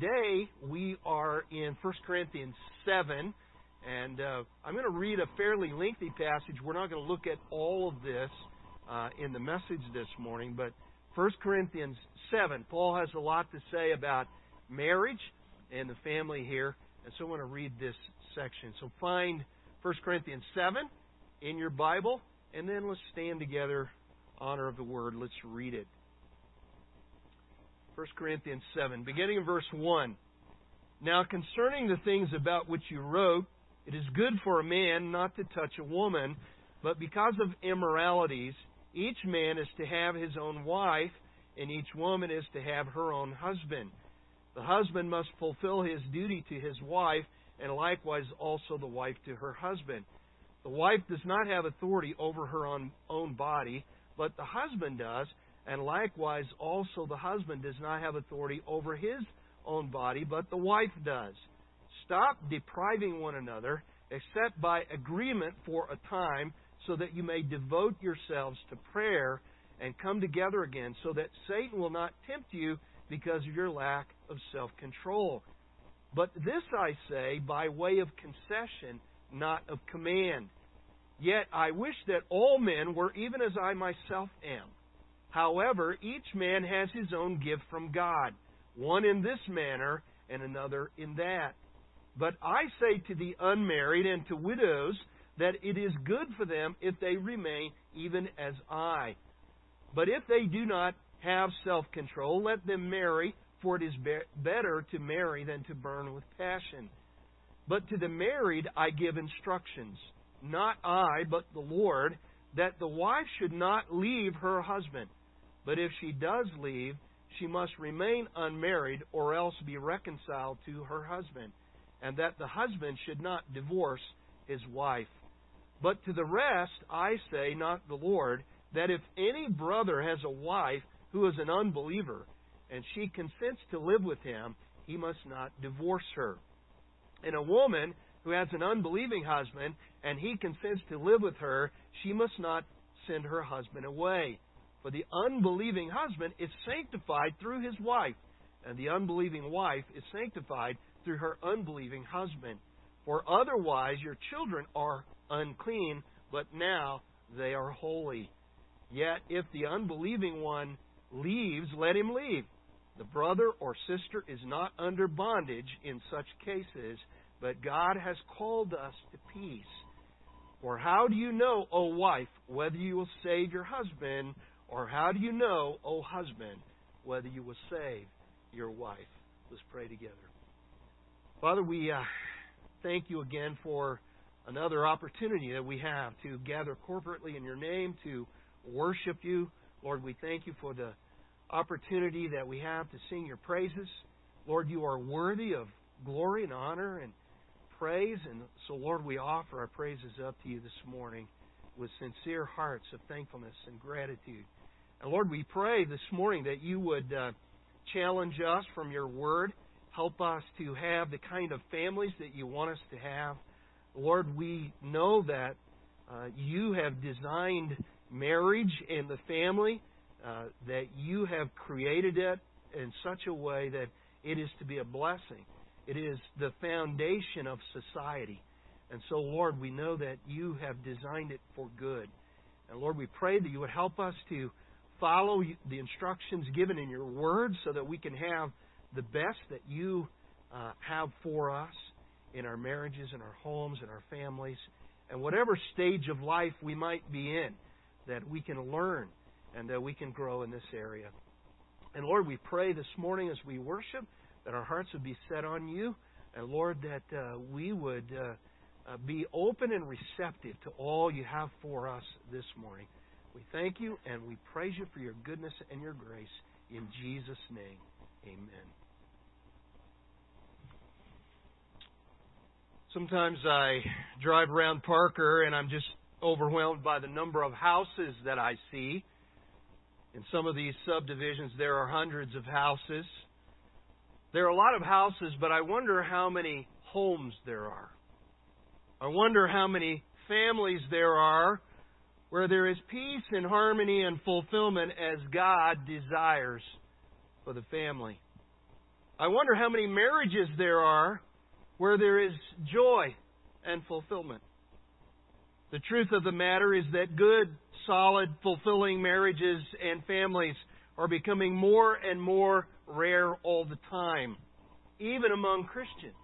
today we are in 1 Corinthians 7, and uh, I'm going to read a fairly lengthy passage. We're not going to look at all of this uh, in the message this morning, but 1 Corinthians 7, Paul has a lot to say about marriage and the family here, and so I want to read this section. So find 1 Corinthians 7 in your Bible, and then let's stand together, honor of the word. Let's read it. 1 Corinthians 7, beginning in verse 1. Now, concerning the things about which you wrote, it is good for a man not to touch a woman, but because of immoralities, each man is to have his own wife, and each woman is to have her own husband. The husband must fulfill his duty to his wife, and likewise also the wife to her husband. The wife does not have authority over her own, own body, but the husband does, and likewise also the husband does not have authority over his own body, but the wife does. Stop depriving one another, except by agreement for a time, so that you may devote yourselves to prayer and come together again, so that Satan will not tempt you because of your lack of self control. But this I say by way of concession, not of command. Yet I wish that all men were even as I myself am. However, each man has his own gift from God, one in this manner and another in that. But I say to the unmarried and to widows that it is good for them if they remain even as I. But if they do not have self control, let them marry, for it is be- better to marry than to burn with passion. But to the married I give instructions, not I, but the Lord, that the wife should not leave her husband. But if she does leave, she must remain unmarried or else be reconciled to her husband, and that the husband should not divorce his wife. But to the rest I say, not the Lord, that if any brother has a wife who is an unbeliever, and she consents to live with him, he must not divorce her. And a woman who has an unbelieving husband, and he consents to live with her, she must not send her husband away. For the unbelieving husband is sanctified through his wife, and the unbelieving wife is sanctified through her unbelieving husband. For otherwise your children are unclean, but now they are holy. Yet if the unbelieving one leaves, let him leave. The brother or sister is not under bondage in such cases, but God has called us to peace. For how do you know, O wife, whether you will save your husband, or how do you know, O husband, whether you will save your wife? Let's pray together. Father, we uh, thank you again for another opportunity that we have to gather corporately in your name to worship you. Lord, we thank you for the opportunity that we have to sing your praises. Lord, you are worthy of glory and honor and praise. And so, Lord, we offer our praises up to you this morning with sincere hearts of thankfulness and gratitude. And Lord, we pray this morning that you would uh, challenge us from your word. Help us to have the kind of families that you want us to have. Lord, we know that uh, you have designed marriage and the family, uh, that you have created it in such a way that it is to be a blessing. It is the foundation of society. And so, Lord, we know that you have designed it for good. And Lord, we pray that you would help us to follow the instructions given in your word so that we can have the best that you uh, have for us in our marriages, in our homes, in our families, and whatever stage of life we might be in, that we can learn and that we can grow in this area. And Lord, we pray this morning as we worship that our hearts would be set on you, and Lord, that uh, we would uh, uh, be open and receptive to all you have for us this morning. We thank you and we praise you for your goodness and your grace. In Jesus' name, amen. Sometimes I drive around Parker and I'm just overwhelmed by the number of houses that I see. In some of these subdivisions, there are hundreds of houses. There are a lot of houses, but I wonder how many homes there are. I wonder how many families there are where there is peace and harmony and fulfillment as God desires for the family. I wonder how many marriages there are where there is joy and fulfillment. The truth of the matter is that good, solid, fulfilling marriages and families are becoming more and more rare all the time, even among Christians.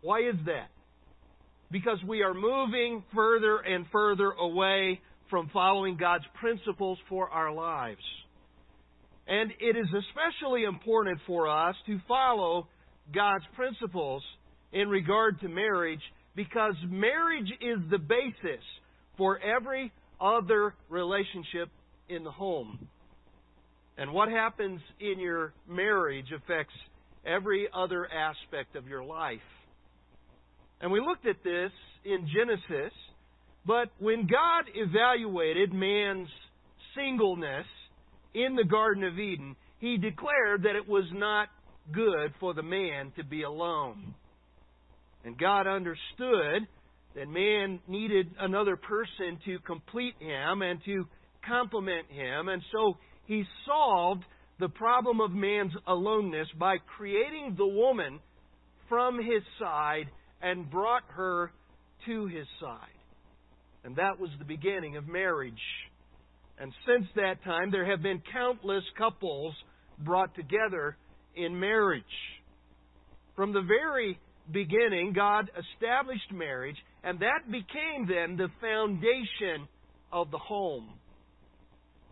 Why is that? Because we are moving further and further away from following God's principles for our lives. And it is especially important for us to follow God's principles in regard to marriage because marriage is the basis for every other relationship in the home. And what happens in your marriage affects every other aspect of your life. And we looked at this in Genesis, but when God evaluated man's singleness in the Garden of Eden, he declared that it was not good for the man to be alone. And God understood that man needed another person to complete him and to complement him. And so he solved the problem of man's aloneness by creating the woman from his side and brought her to his side. And that was the beginning of marriage. And since that time, there have been countless couples brought together in marriage. From the very beginning, God established marriage, and that became then the foundation of the home.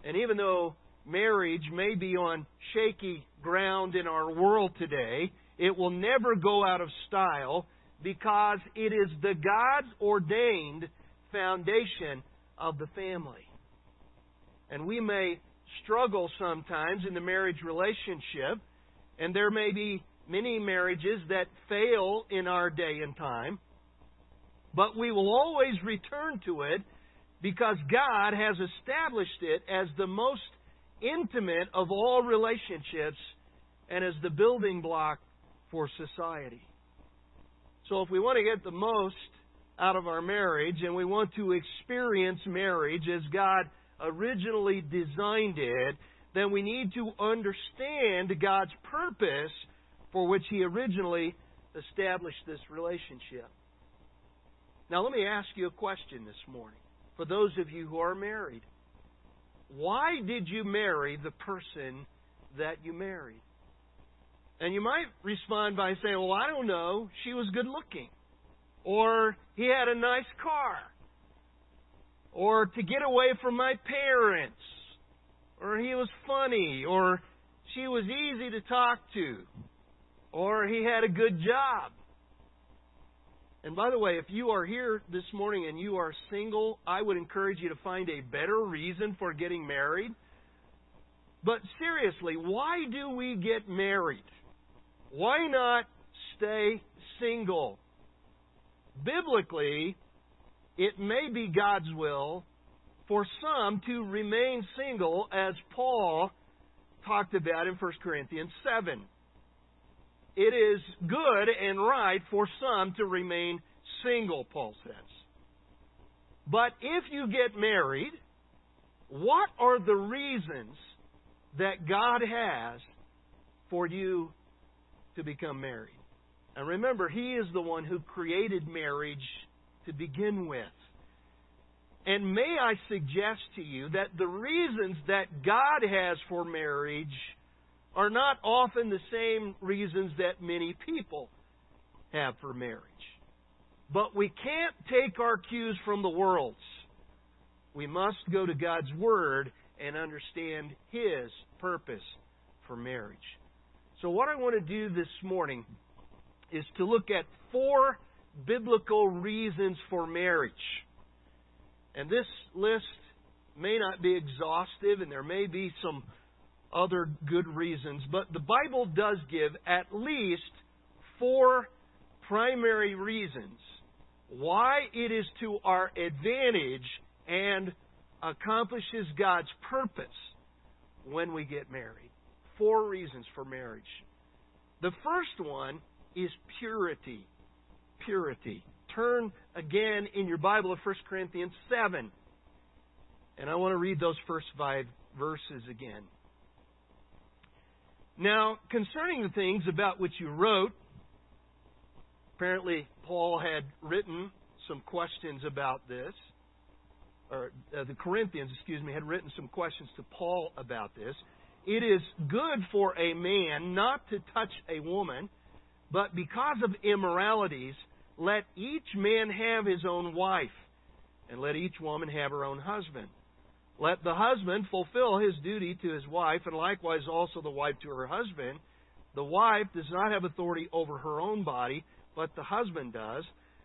And even though marriage may be on shaky ground in our world today, it will never go out of style because it is the God's ordained foundation of the family. And we may struggle sometimes in the marriage relationship, and there may be many marriages that fail in our day and time, but we will always return to it because God has established it as the most intimate of all relationships and as the building block for society. So if we want to get the most out of our marriage and we want to experience marriage as God originally designed it, then we need to understand God's purpose for which He originally established this relationship. Now, let me ask you a question this morning. For those of you who are married, why did you marry the person that you married? And you might respond by saying, Well, I don't know. She was good looking. Or he had a nice car. Or to get away from my parents. Or he was funny. Or she was easy to talk to. Or he had a good job. And by the way, if you are here this morning and you are single, I would encourage you to find a better reason for getting married. But seriously, why do we get married? Why not stay single? Biblically, it may be God's will for some to remain single, as Paul talked about in 1 Corinthians 7 it is good and right for some to remain single, Paul says. But if you get married, what are the reasons that God has for you to become married? And remember, He is the one who created marriage to begin with. And may I suggest to you that the reasons that God has for marriage are not often the same reasons that many people have for marriage. But we can't take our cues from the world's. We must go to God's Word and understand His purpose for marriage. So, what I want to do this morning is to look at four biblical reasons for marriage. And this list may not be exhaustive, and there may be some other good reasons, but the Bible does give at least four primary reasons why it is to our advantage and accomplishes God's purpose when we get married. Four reasons for marriage. The first one is purity. Purity. Turn again in your Bible to 1 Corinthians 7. And I want to read those first five verses again. Now, concerning the things about which you wrote, apparently Paul had written some questions about this, or uh, the Corinthians, excuse me, had written some questions to Paul about this. It is good for a man not to touch a woman, but because of immoralities, let each man have his own wife, and let each woman have her own husband. Let the husband fulfill his duty to his wife, and likewise also the wife to her husband. The wife does not have authority over her own body, but the husband does.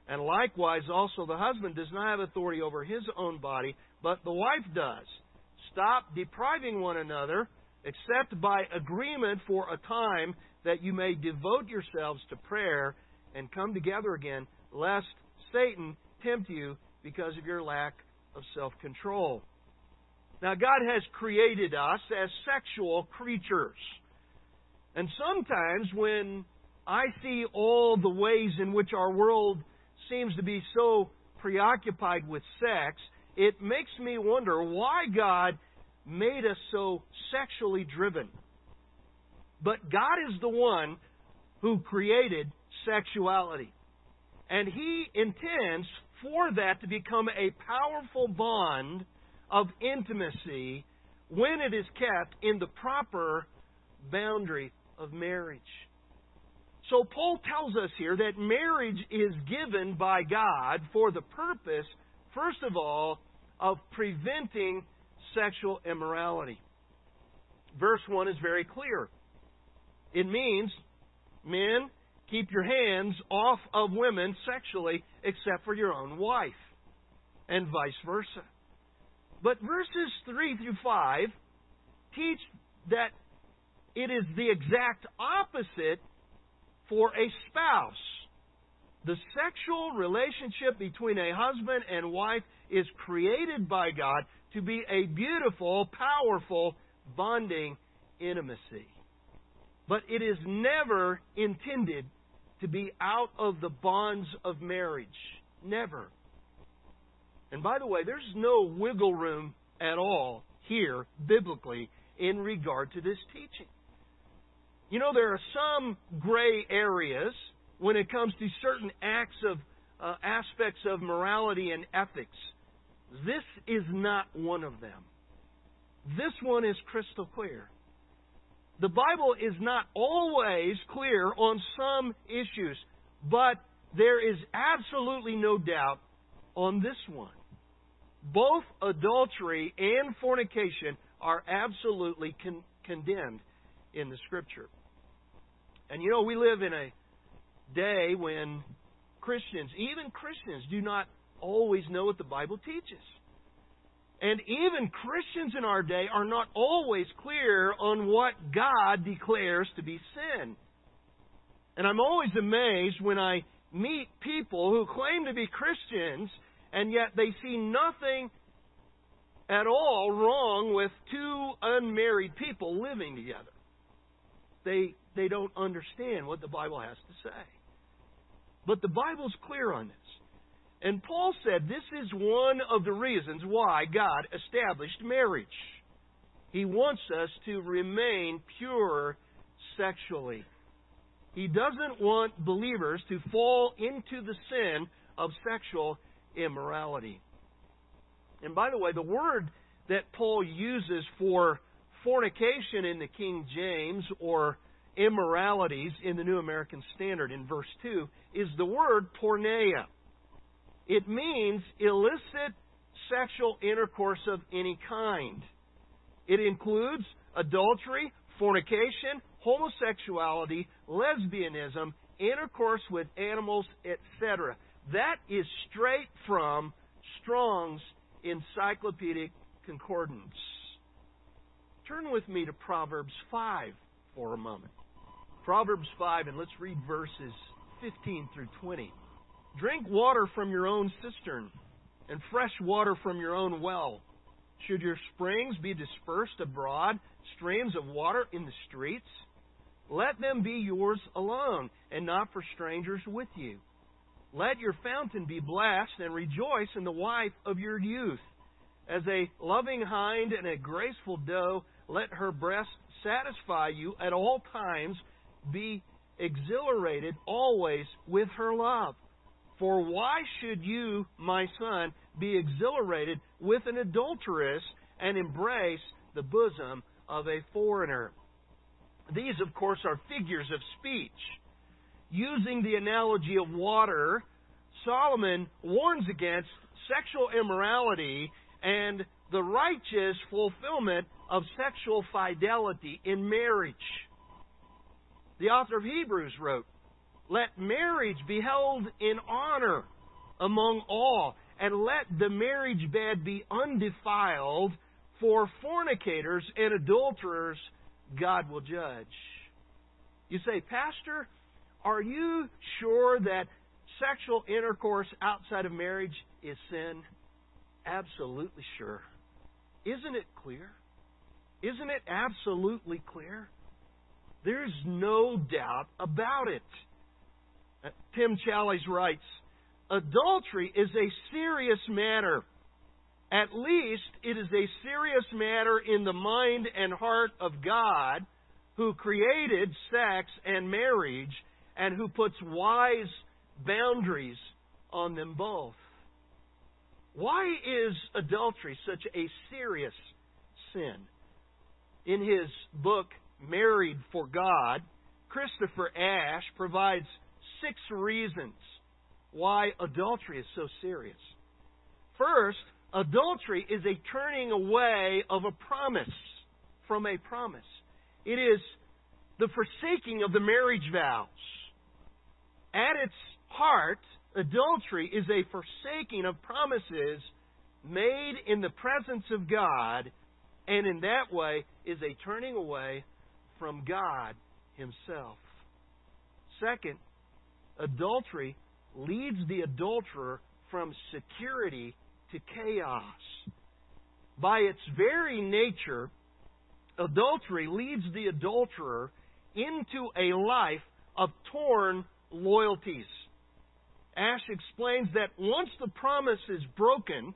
And likewise also the husband does not have authority over his own body, but the wife does. Stop depriving one another, except by agreement for a time, that you may devote yourselves to prayer and come together again, lest Satan tempt you because of your lack of self control. Now, God has created us as sexual creatures. And sometimes when I see all the ways in which our world seems to be so preoccupied with sex, it makes me wonder why God made us so sexually driven. But God is the one who created sexuality. And He intends for that to become a powerful bond of intimacy when it is kept in the proper boundary of marriage. So Paul tells us here that marriage is given by God for the purpose, first of all, of preventing sexual immorality. Verse 1 is very clear. It means, men, keep your hands off of women sexually except for your own wife, and vice versa. But verses 3 through 5 teach that it is the exact opposite for a spouse. The sexual relationship between a husband and wife is created by God to be a beautiful, powerful, bonding intimacy. But it is never intended to be out of the bonds of marriage. Never. And by the way, there's no wiggle room at all here, biblically, in regard to this teaching. You know, there are some gray areas when it comes to certain acts of uh, aspects of morality and ethics. This is not one of them. This one is crystal clear. The Bible is not always clear on some issues, but there is absolutely no doubt on this one. Both adultery and fornication are absolutely con- condemned in the Scripture. And you know, we live in a day when Christians, even Christians, do not always know what the Bible teaches. And even Christians in our day are not always clear on what God declares to be sin. And I'm always amazed when I meet people who claim to be Christians and yet they see nothing at all wrong with two unmarried people living together. They, they don't understand what the Bible has to say. But the Bible's clear on this. And Paul said this is one of the reasons why God established marriage. He wants us to remain pure sexually. He doesn't want believers to fall into the sin of sexual immorality. And by the way, the word that Paul uses for fornication in the King James or immoralities in the New American Standard in verse 2 is the word porneia. It means illicit sexual intercourse of any kind. It includes adultery, fornication, homosexuality, lesbianism, intercourse with animals, etc. That is straight from Strong's Encyclopedic Concordance. Turn with me to Proverbs 5 for a moment. Proverbs 5, and let's read verses 15 through 20. Drink water from your own cistern, and fresh water from your own well. Should your springs be dispersed abroad, streams of water in the streets? Let them be yours alone, and not for strangers with you. Let your fountain be blessed, and rejoice in the wife of your youth. As a loving hind and a graceful doe, let her breast satisfy you at all times, be exhilarated always with her love. For why should you, my son, be exhilarated with an adulteress and embrace the bosom of a foreigner? These, of course, are figures of speech. Using the analogy of water, Solomon warns against sexual immorality and the righteous fulfillment of sexual fidelity in marriage. The author of Hebrews wrote, Let marriage be held in honor among all, and let the marriage bed be undefiled, for fornicators and adulterers God will judge. You say, Pastor, are you sure that sexual intercourse outside of marriage is sin? Absolutely sure. Isn't it clear? Isn't it absolutely clear? There's no doubt about it. Uh, Tim Challies writes Adultery is a serious matter. At least it is a serious matter in the mind and heart of God who created sex and marriage and who puts wise boundaries on them both. Why is adultery such a serious sin? In his book, Married for God, Christopher Ash provides six reasons why adultery is so serious. First, adultery is a turning away of a promise from a promise. It is the forsaking of the marriage vows. At its heart, adultery is a forsaking of promises made in the presence of God, and in that way is a turning away from God Himself. Second, adultery leads the adulterer from security to chaos. By its very nature, adultery leads the adulterer into a life of torn loyalties. Ash explains that once the promise is broken,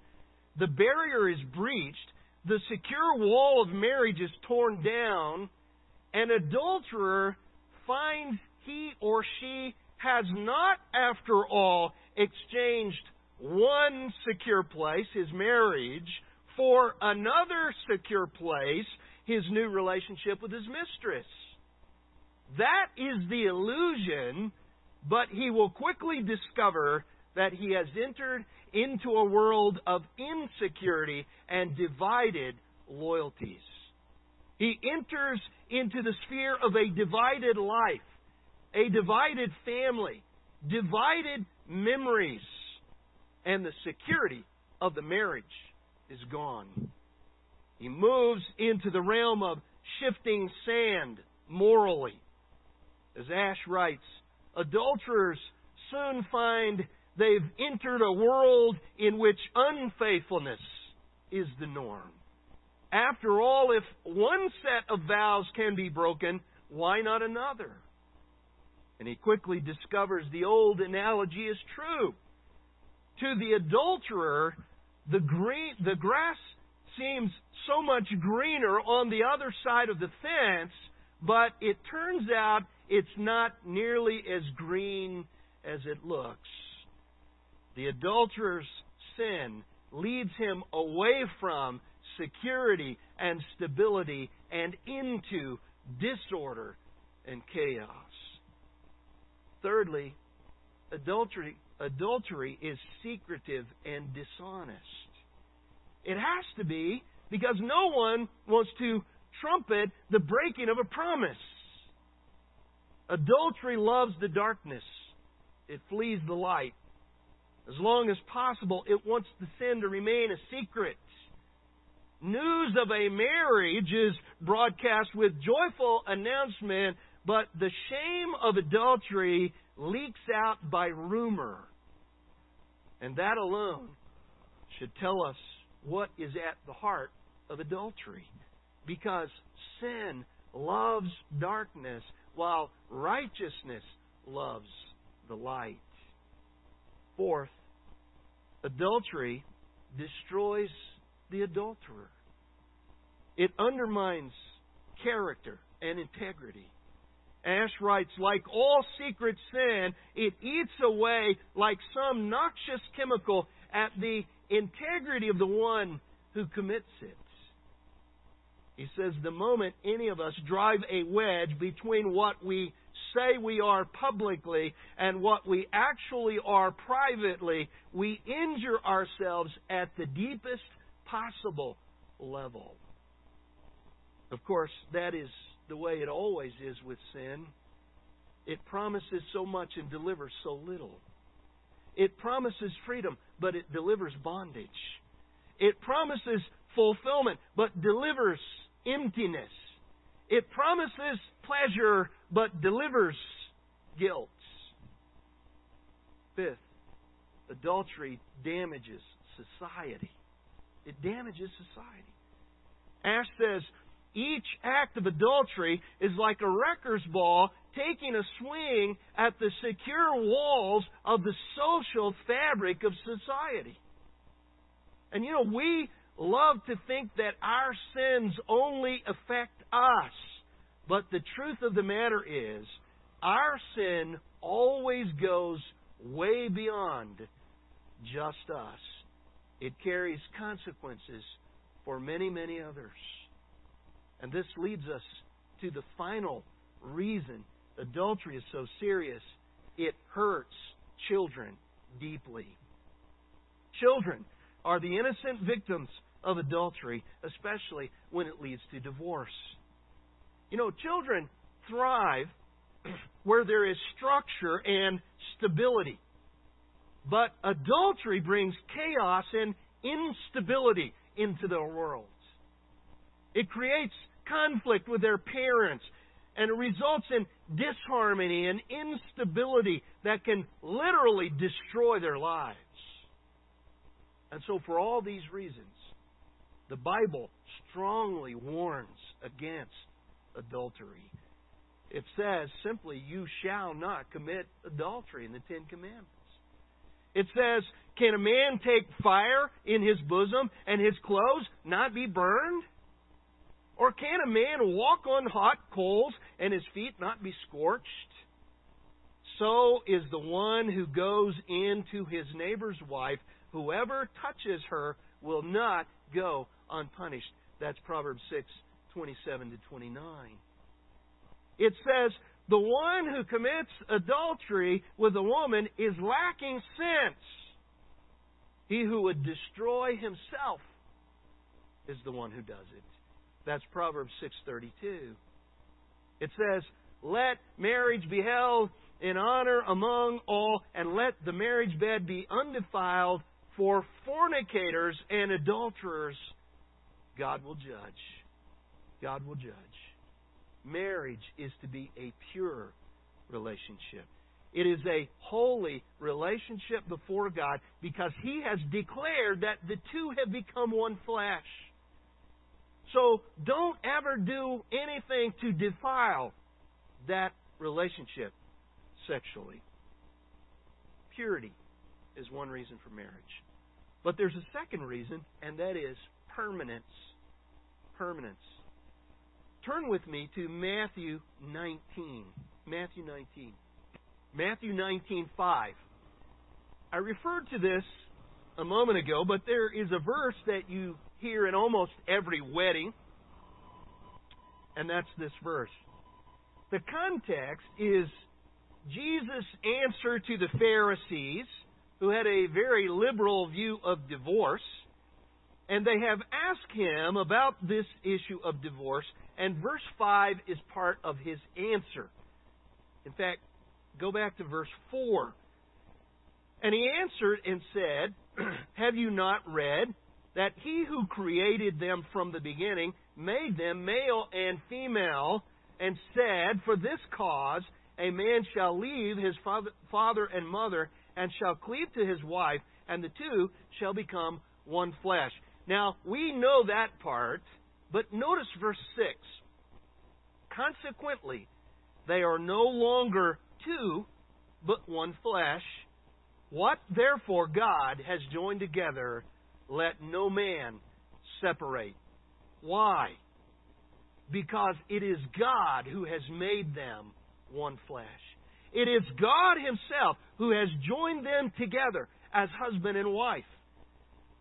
the barrier is breached, the secure wall of marriage is torn down, an adulterer finds he or she has not, after all, exchanged one secure place, his marriage, for another secure place, his new relationship with his mistress. That is the illusion but he will quickly discover that he has entered into a world of insecurity and divided loyalties. He enters into the sphere of a divided life, a divided family, divided memories, and the security of the marriage is gone. He moves into the realm of shifting sand morally. As Ash writes, adulterers soon find they've entered a world in which unfaithfulness is the norm. After all, if one set of vows can be broken, why not another? And he quickly discovers the old analogy is true. To the adulterer, the, green, the grass seems so much greener on the other side of the fence, but it turns out it's not nearly as green as it looks. The adulterer's sin leads him away from security and stability and into disorder and chaos. Thirdly, adultery, adultery is secretive and dishonest. It has to be because no one wants to trumpet the breaking of a promise. Adultery loves the darkness. It flees the light. As long as possible, it wants the sin to remain a secret. News of a marriage is broadcast with joyful announcement, but the shame of adultery leaks out by rumor. And that alone should tell us what is at the heart of adultery. Because sin loves darkness while righteousness loves the light. Fourth, adultery destroys the adulterer. It undermines character and integrity. Ash writes, like all secret sin, it eats away like some noxious chemical at the integrity of the one who commits it. He says, the moment any of us drive a wedge between what we say we are publicly and what we actually are privately, we injure ourselves at the deepest possible level. Of course, that is the way it always is with sin. It promises so much and delivers so little. It promises freedom, but it delivers bondage. It promises fulfillment, but delivers emptiness. It promises pleasure, but delivers guilt. Fifth, adultery damages society. It damages society. Ash says each act of adultery is like a wrecker's ball taking a swing at the secure walls of the social fabric of society. And you know, we love to think that our sins only affect us. But the truth of the matter is, our sin always goes way beyond just us. It carries consequences for many, many others. And this leads us to the final reason adultery is so serious. It hurts children deeply. Children are the innocent victims of adultery, especially when it leads to divorce. You know, children thrive where there is structure and stability. But adultery brings chaos and instability into their worlds. It creates conflict with their parents and it results in disharmony and instability that can literally destroy their lives. And so, for all these reasons, the Bible strongly warns against adultery. It says simply, You shall not commit adultery in the Ten Commandments. It says, Can a man take fire in his bosom and his clothes not be burned? Or can a man walk on hot coals and his feet not be scorched? So is the one who goes into his neighbor's wife. Whoever touches her will not go unpunished. That's Proverbs 6, 27 to 29. It says, the one who commits adultery with a woman is lacking sense. He who would destroy himself is the one who does it. That's Proverbs 6:32. It says, "Let marriage be held in honor among all, and let the marriage bed be undefiled for fornicators and adulterers God will judge. God will judge. Marriage is to be a pure relationship. It is a holy relationship before God because He has declared that the two have become one flesh. So don't ever do anything to defile that relationship sexually. Purity is one reason for marriage. But there's a second reason, and that is permanence. Permanence. Turn with me to Matthew 19. Matthew 19. Matthew 19:5. I referred to this a moment ago, but there is a verse that you hear in almost every wedding, and that's this verse. The context is Jesus' answer to the Pharisees, who had a very liberal view of divorce and they have asked him about this issue of divorce, and verse 5 is part of his answer. In fact, go back to verse 4. And he answered and said, Have you not read that he who created them from the beginning made them male and female, and said, For this cause a man shall leave his father and mother, and shall cleave to his wife, and the two shall become one flesh. Now, we know that part, but notice verse 6. Consequently, they are no longer two, but one flesh. What therefore God has joined together, let no man separate. Why? because it is God who has made them one flesh. It is God Himself who has joined them together as husband and wife.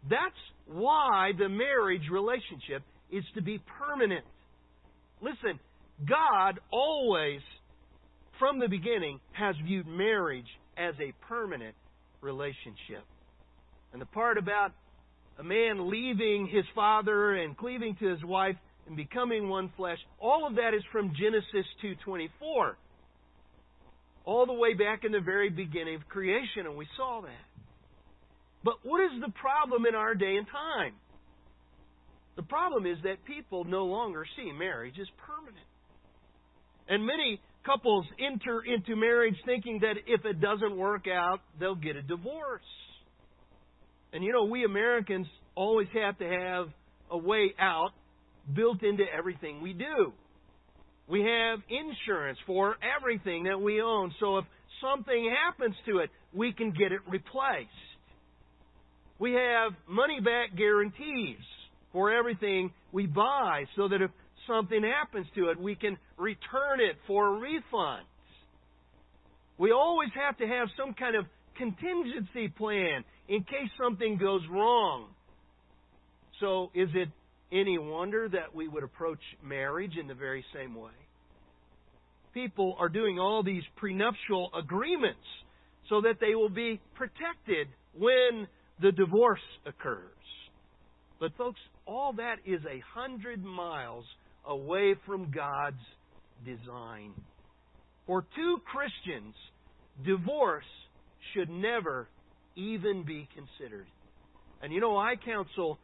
That's why the marriage relationship is to be permanent. Listen, God always, from the beginning, has viewed marriage as a permanent relationship. And the part about a man leaving his father and cleaving to his wife and becoming one flesh, all of that is from Genesis 2:24. All the way back in the very beginning of creation and we saw that. But what is the problem in our day and time? The problem is that people no longer see marriage as permanent. And many couples enter into marriage thinking that if it doesn't work out, they'll get a divorce. And you know, we Americans always have to have a way out built into everything we do. We have insurance for everything that we own, so if something happens to it, we can get it replaced. We have money back guarantees for everything we buy so that if something happens to it, we can return it for a refund. We always have to have some kind of contingency plan in case something goes wrong. So, is it any wonder that we would approach marriage in the very same way? People are doing all these prenuptial agreements so that they will be protected when the divorce occurs. But, folks, all that is a hundred miles away from God's design. For two Christians, divorce should never even be considered. And you know, I counsel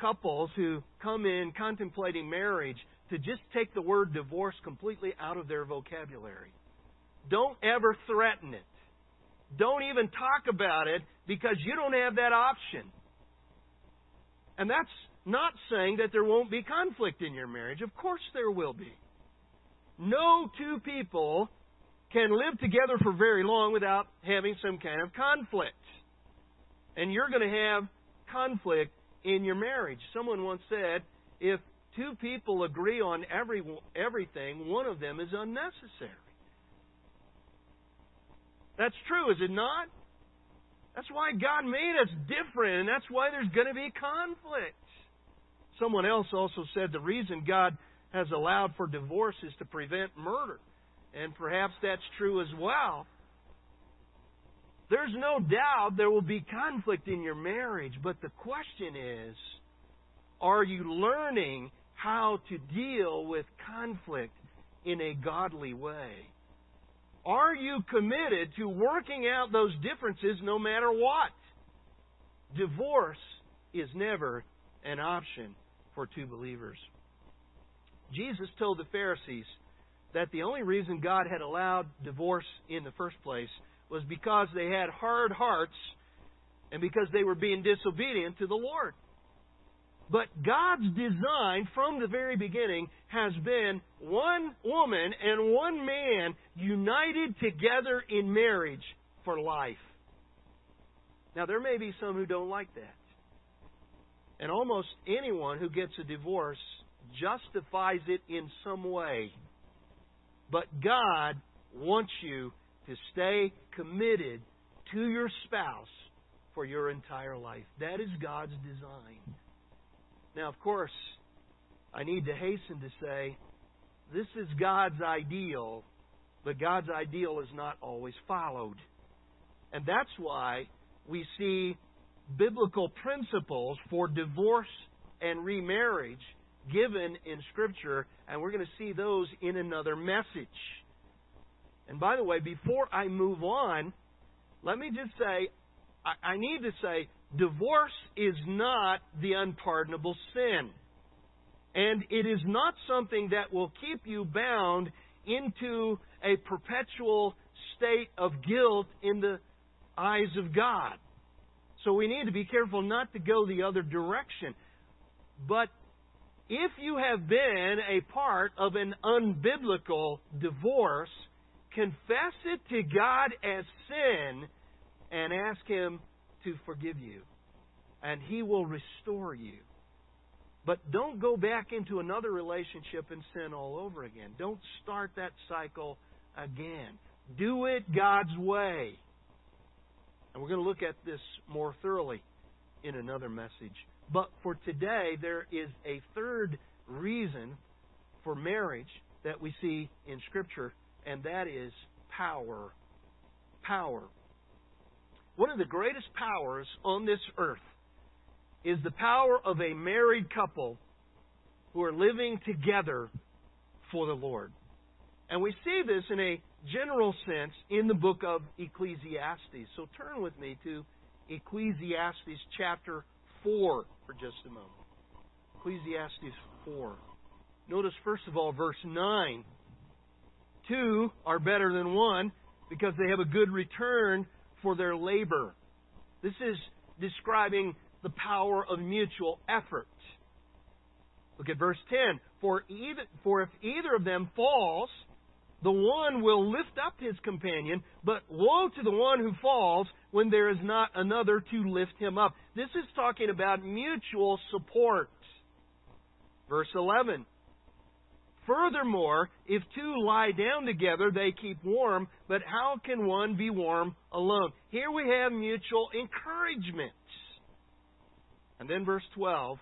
couples who come in contemplating marriage to just take the word divorce completely out of their vocabulary. Don't ever threaten it. Don't even talk about it because you don't have that option. And that's not saying that there won't be conflict in your marriage. Of course there will be. No two people can live together for very long without having some kind of conflict. And you're going to have conflict in your marriage. Someone once said, if two people agree on every, everything, one of them is unnecessary. That's true, is it not? That's why God made us different, and that's why there's going to be conflict. Someone else also said the reason God has allowed for divorce is to prevent murder. And perhaps that's true as well. There's no doubt there will be conflict in your marriage, but the question is are you learning how to deal with conflict in a godly way? Are you committed to working out those differences no matter what? Divorce is never an option for two believers. Jesus told the Pharisees that the only reason God had allowed divorce in the first place was because they had hard hearts and because they were being disobedient to the Lord. But God's design from the very beginning has been one woman and one man united together in marriage for life. Now, there may be some who don't like that. And almost anyone who gets a divorce justifies it in some way. But God wants you to stay committed to your spouse for your entire life. That is God's design. Now, of course, I need to hasten to say this is God's ideal, but God's ideal is not always followed. And that's why we see biblical principles for divorce and remarriage given in Scripture, and we're going to see those in another message. And by the way, before I move on, let me just say I, need to say divorce is not the unpardonable sin. And it is not something that will keep you bound into a perpetual state of guilt in the eyes of God. So we need to be careful not to go the other direction. But if you have been a part of an unbiblical divorce, confess it to God as sin and ask Him to forgive you. And He will restore you. But don't go back into another relationship and sin all over again. Don't start that cycle again. Do it God's way. And we're going to look at this more thoroughly in another message. But for today, there is a third reason for marriage that we see in Scripture, and that is power. Power. One of the greatest powers on this earth is the power of a married couple who are living together for the Lord. And we see this in a general sense in the book of Ecclesiastes. So turn with me to Ecclesiastes chapter 4 for just a moment. Ecclesiastes 4. Notice, first of all, verse 9. Two are better than one because they have a good return for their labor. This is describing the power of mutual effort. Look at verse 10. For, either, for if either of them falls, the one will lift up his companion, but woe to the one who falls when there is not another to lift him up. This is talking about mutual support. Verse 11. Furthermore, if two lie down together, they keep warm, but how can one be warm alone? Here we have mutual encouragement. And then verse 12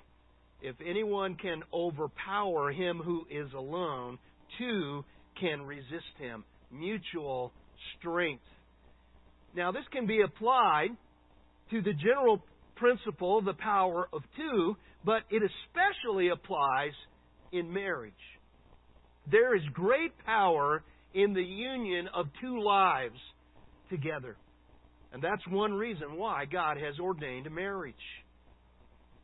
if anyone can overpower him who is alone, two can resist him. Mutual strength. Now, this can be applied to the general principle, of the power of two, but it especially applies in marriage. There is great power in the union of two lives together. And that's one reason why God has ordained marriage.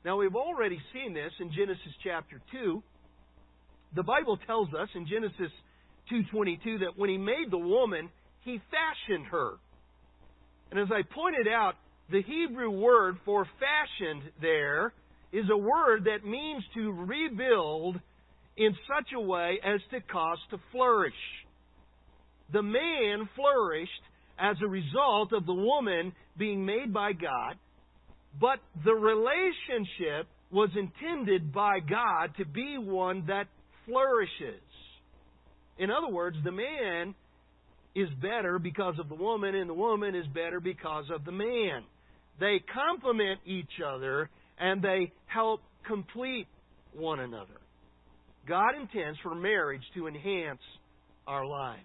Now, we've already seen this in Genesis chapter 2. The Bible tells us in Genesis 2:22 that when he made the woman, he fashioned her. And as I pointed out, the Hebrew word for fashioned there is a word that means to rebuild in such a way as to cause to flourish. The man flourished as a result of the woman being made by God, but the relationship was intended by God to be one that flourishes. In other words, the man is better because of the woman, and the woman is better because of the man. They complement each other and they help complete one another. God intends for marriage to enhance our lives.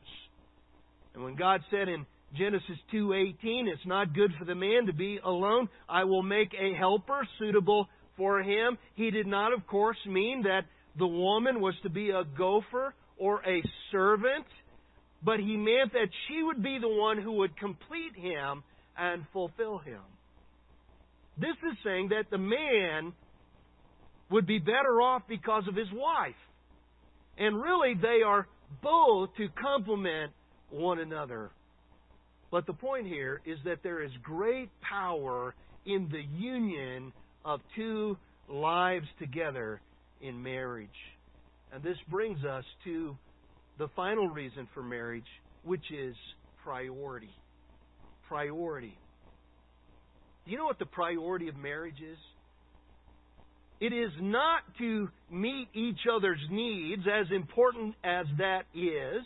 And when God said in Genesis 2:18, it's not good for the man to be alone. I will make a helper suitable for him. He did not of course mean that the woman was to be a gopher or a servant, but he meant that she would be the one who would complete him and fulfill him. This is saying that the man would be better off because of his wife. And really, they are both to complement one another. But the point here is that there is great power in the union of two lives together in marriage. And this brings us to the final reason for marriage, which is priority. Priority. Do you know what the priority of marriage is? It is not to meet each other's needs, as important as that is.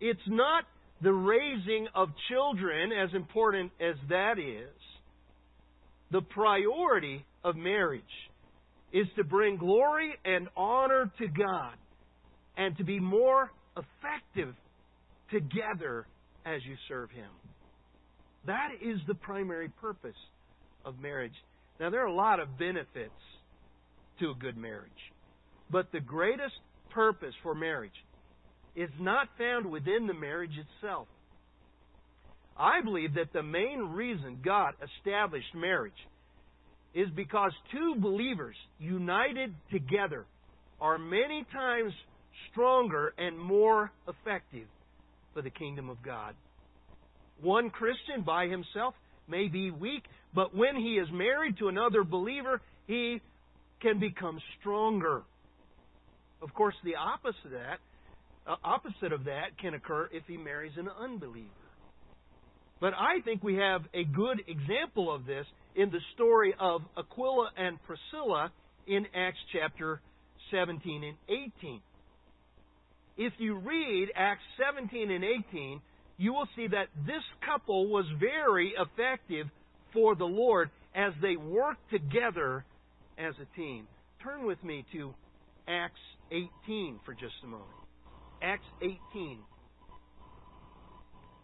It's not the raising of children, as important as that is. The priority of marriage is to bring glory and honor to God and to be more effective together as you serve Him. That is the primary purpose of marriage. Now, there are a lot of benefits to a good marriage, but the greatest purpose for marriage is not found within the marriage itself. I believe that the main reason God established marriage is because two believers united together are many times stronger and more effective for the kingdom of God. One Christian by himself may be weak, but when he is married to another believer, he can become stronger. Of course, the opposite of that, uh, opposite of that can occur if he marries an unbeliever. But I think we have a good example of this in the story of Aquila and Priscilla in Acts chapter 17 and 18. If you read Acts 17 and 18, you will see that this couple was very effective for the Lord as they work together as a team. Turn with me to Acts 18 for just a moment. Acts 18.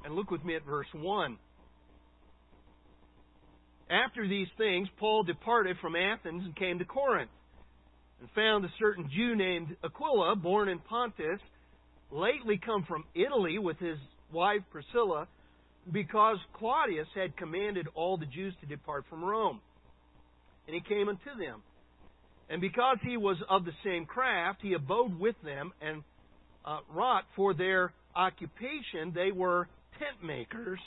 And look with me at verse 1. After these things, Paul departed from Athens and came to Corinth, and found a certain Jew named Aquila, born in Pontus, lately come from Italy with his wife Priscilla, because Claudius had commanded all the Jews to depart from Rome. And he came unto them. And because he was of the same craft, he abode with them and uh, wrought for their occupation. They were tent makers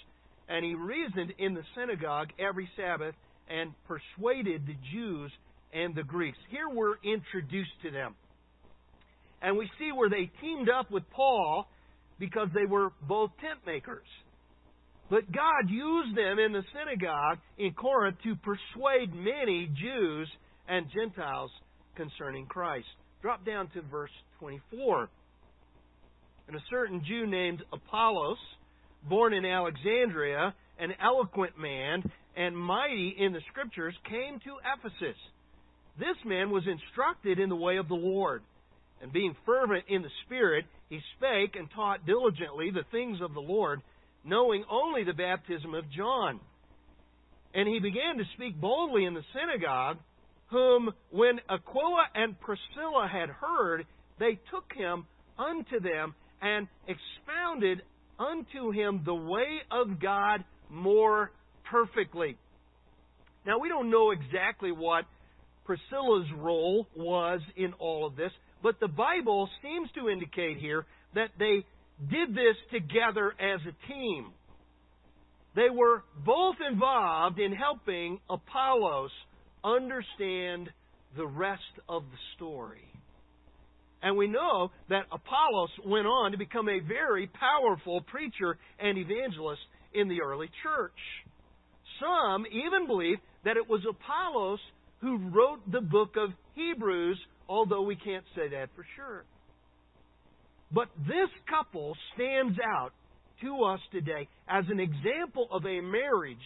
and he reasoned in the synagogue every Sabbath and persuaded the Jews and the Greeks. Here we're introduced to them. And we see where they teamed up with Paul because they were both tent makers. But God used them in the synagogue in Corinth to persuade many Jews and Gentiles concerning Christ. Drop down to verse 24. And a certain Jew named Apollos, born in Alexandria, an eloquent man and mighty in the Scriptures, came to Ephesus. This man was instructed in the way of the Lord, and being fervent in the Spirit, he spake and taught diligently the things of the Lord, knowing only the baptism of John. And he began to speak boldly in the synagogue, whom, when Aquila and Priscilla had heard, they took him unto them and expounded unto him the way of God more perfectly. Now, we don't know exactly what Priscilla's role was in all of this, but the Bible seems to indicate here that they did this together as a team. They were both involved in helping Apollos understand the rest of the story. And we know that Apollos went on to become a very powerful preacher and evangelist in the early church. Some even believe that it was Apollos who wrote the book of Hebrews, although we can't say that for sure. But this couple stands out to us today as an example of a marriage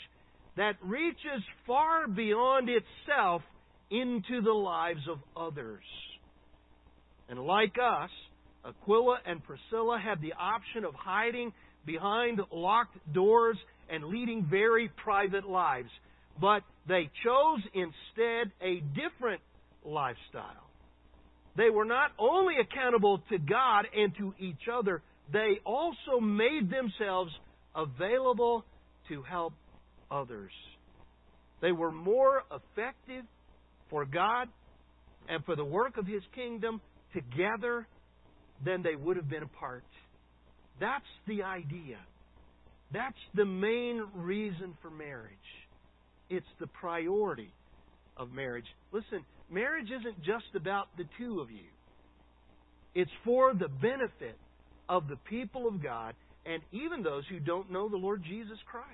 that reaches far beyond itself into the lives of others. And like us, Aquila and Priscilla had the option of hiding behind locked doors and leading very private lives. But they chose instead a different lifestyle. They were not only accountable to God and to each other, they also made themselves available to help others. They were more effective for God and for the work of His kingdom together than they would have been apart. That's the idea. That's the main reason for marriage. It's the priority of marriage. Listen, marriage isn't just about the two of you. It's for the benefit of the people of God and even those who don't know the Lord Jesus Christ.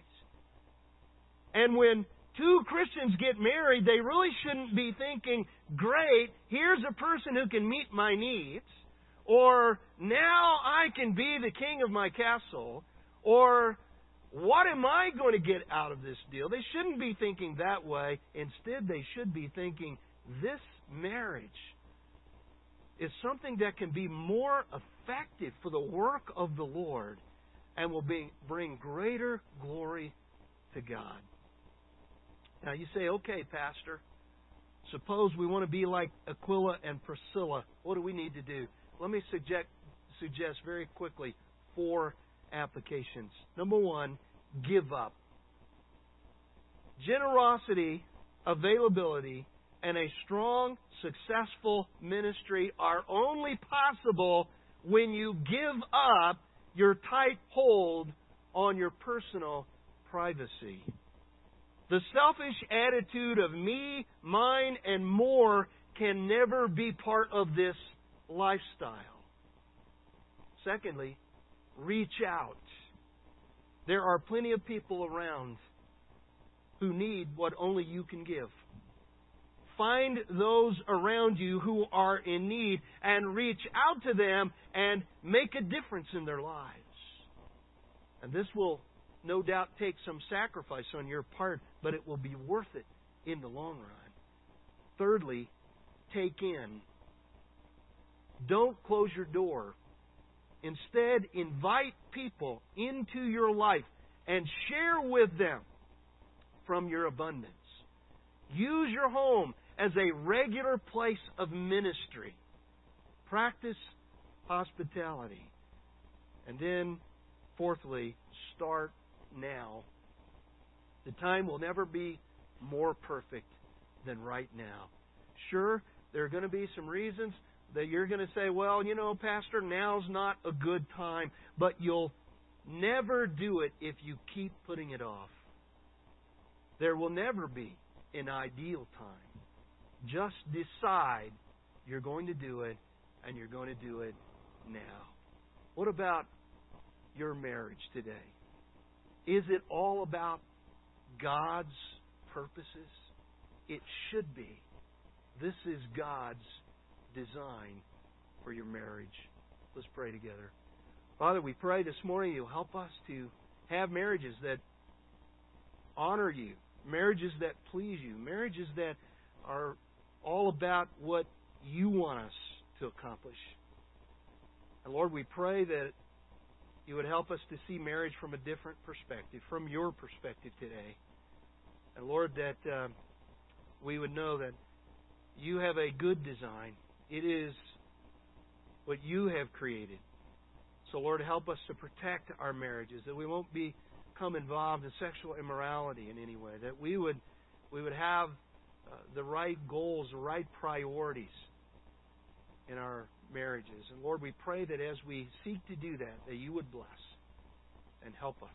And when two Christians get married, they really shouldn't be thinking, great, here's a person who can meet my needs, or now I can be the king of my castle, or what am I going to get out of this deal? They shouldn't be thinking that way. Instead, they should be thinking, this marriage is something that can be more effective for the work of the Lord and will be, bring greater glory to God. Now you say, okay, Pastor, suppose we want to be like Aquila and Priscilla. What do we need to do? Let me suggest, suggest very quickly four applications. Number one, give up. Generosity, availability, and a strong, successful ministry are only possible when you give up your tight hold on your personal privacy. The selfish attitude of me, mine, and more can never be part of this lifestyle. Secondly, reach out. There are plenty of people around who need what only you can give. Find those around you who are in need and reach out to them and make a difference in their lives. And this will no doubt take some sacrifice on your part, but it will be worth it in the long run. Thirdly, take in. Don't close your door. Instead, invite people into your life and share with them from your abundance. Use your home as a regular place of ministry. Practice hospitality. And then, fourthly, start now. The time will never be more perfect than right now. Sure, there are going to be some reasons that you're going to say, well, you know, Pastor, now's not a good time, but you'll never do it if you keep putting it off. There will never be an ideal time. Just decide you're going to do it, and you're going to do it now. What about your marriage today? Is it all about God's purposes? It should be. This is God's design for your marriage. Let's pray together. Father, we pray this morning you'll help us to have marriages that honor you, marriages that please you, marriages that are all about what you want us to accomplish. And Lord, we pray that you would help us to see marriage from a different perspective, from your perspective today. And Lord, that uh, we would know that you have a good design. It is what you have created. So, Lord, help us to protect our marriages, that we won't become involved in sexual immorality in any way, that we would we would have Uh, the right goals, the right priorities in our marriages. And Lord, we pray that as we seek to do that, that you would bless and help us.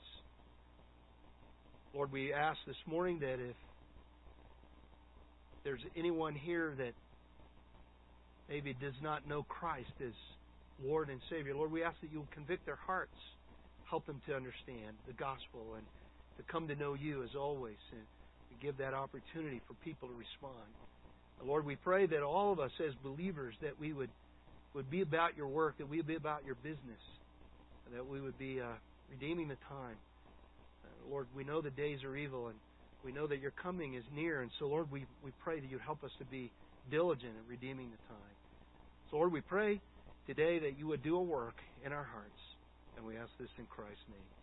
Lord, we ask this morning that if there's anyone here that maybe does not know Christ as Lord and Savior, Lord, we ask that you will convict their hearts, help them to understand the gospel and to come to know you as always, and to give that opportunity for people to respond. Lord, we pray that all of us as believers that we would would be about your work, that we would be about your business, and that we would be uh, redeeming the time. Uh, Lord, we know the days are evil, and we know that your coming is near. And so, Lord, we, we pray that you'd help us to be diligent in redeeming the time. So, Lord, we pray today that you would do a work in our hearts. And we ask this in Christ's name.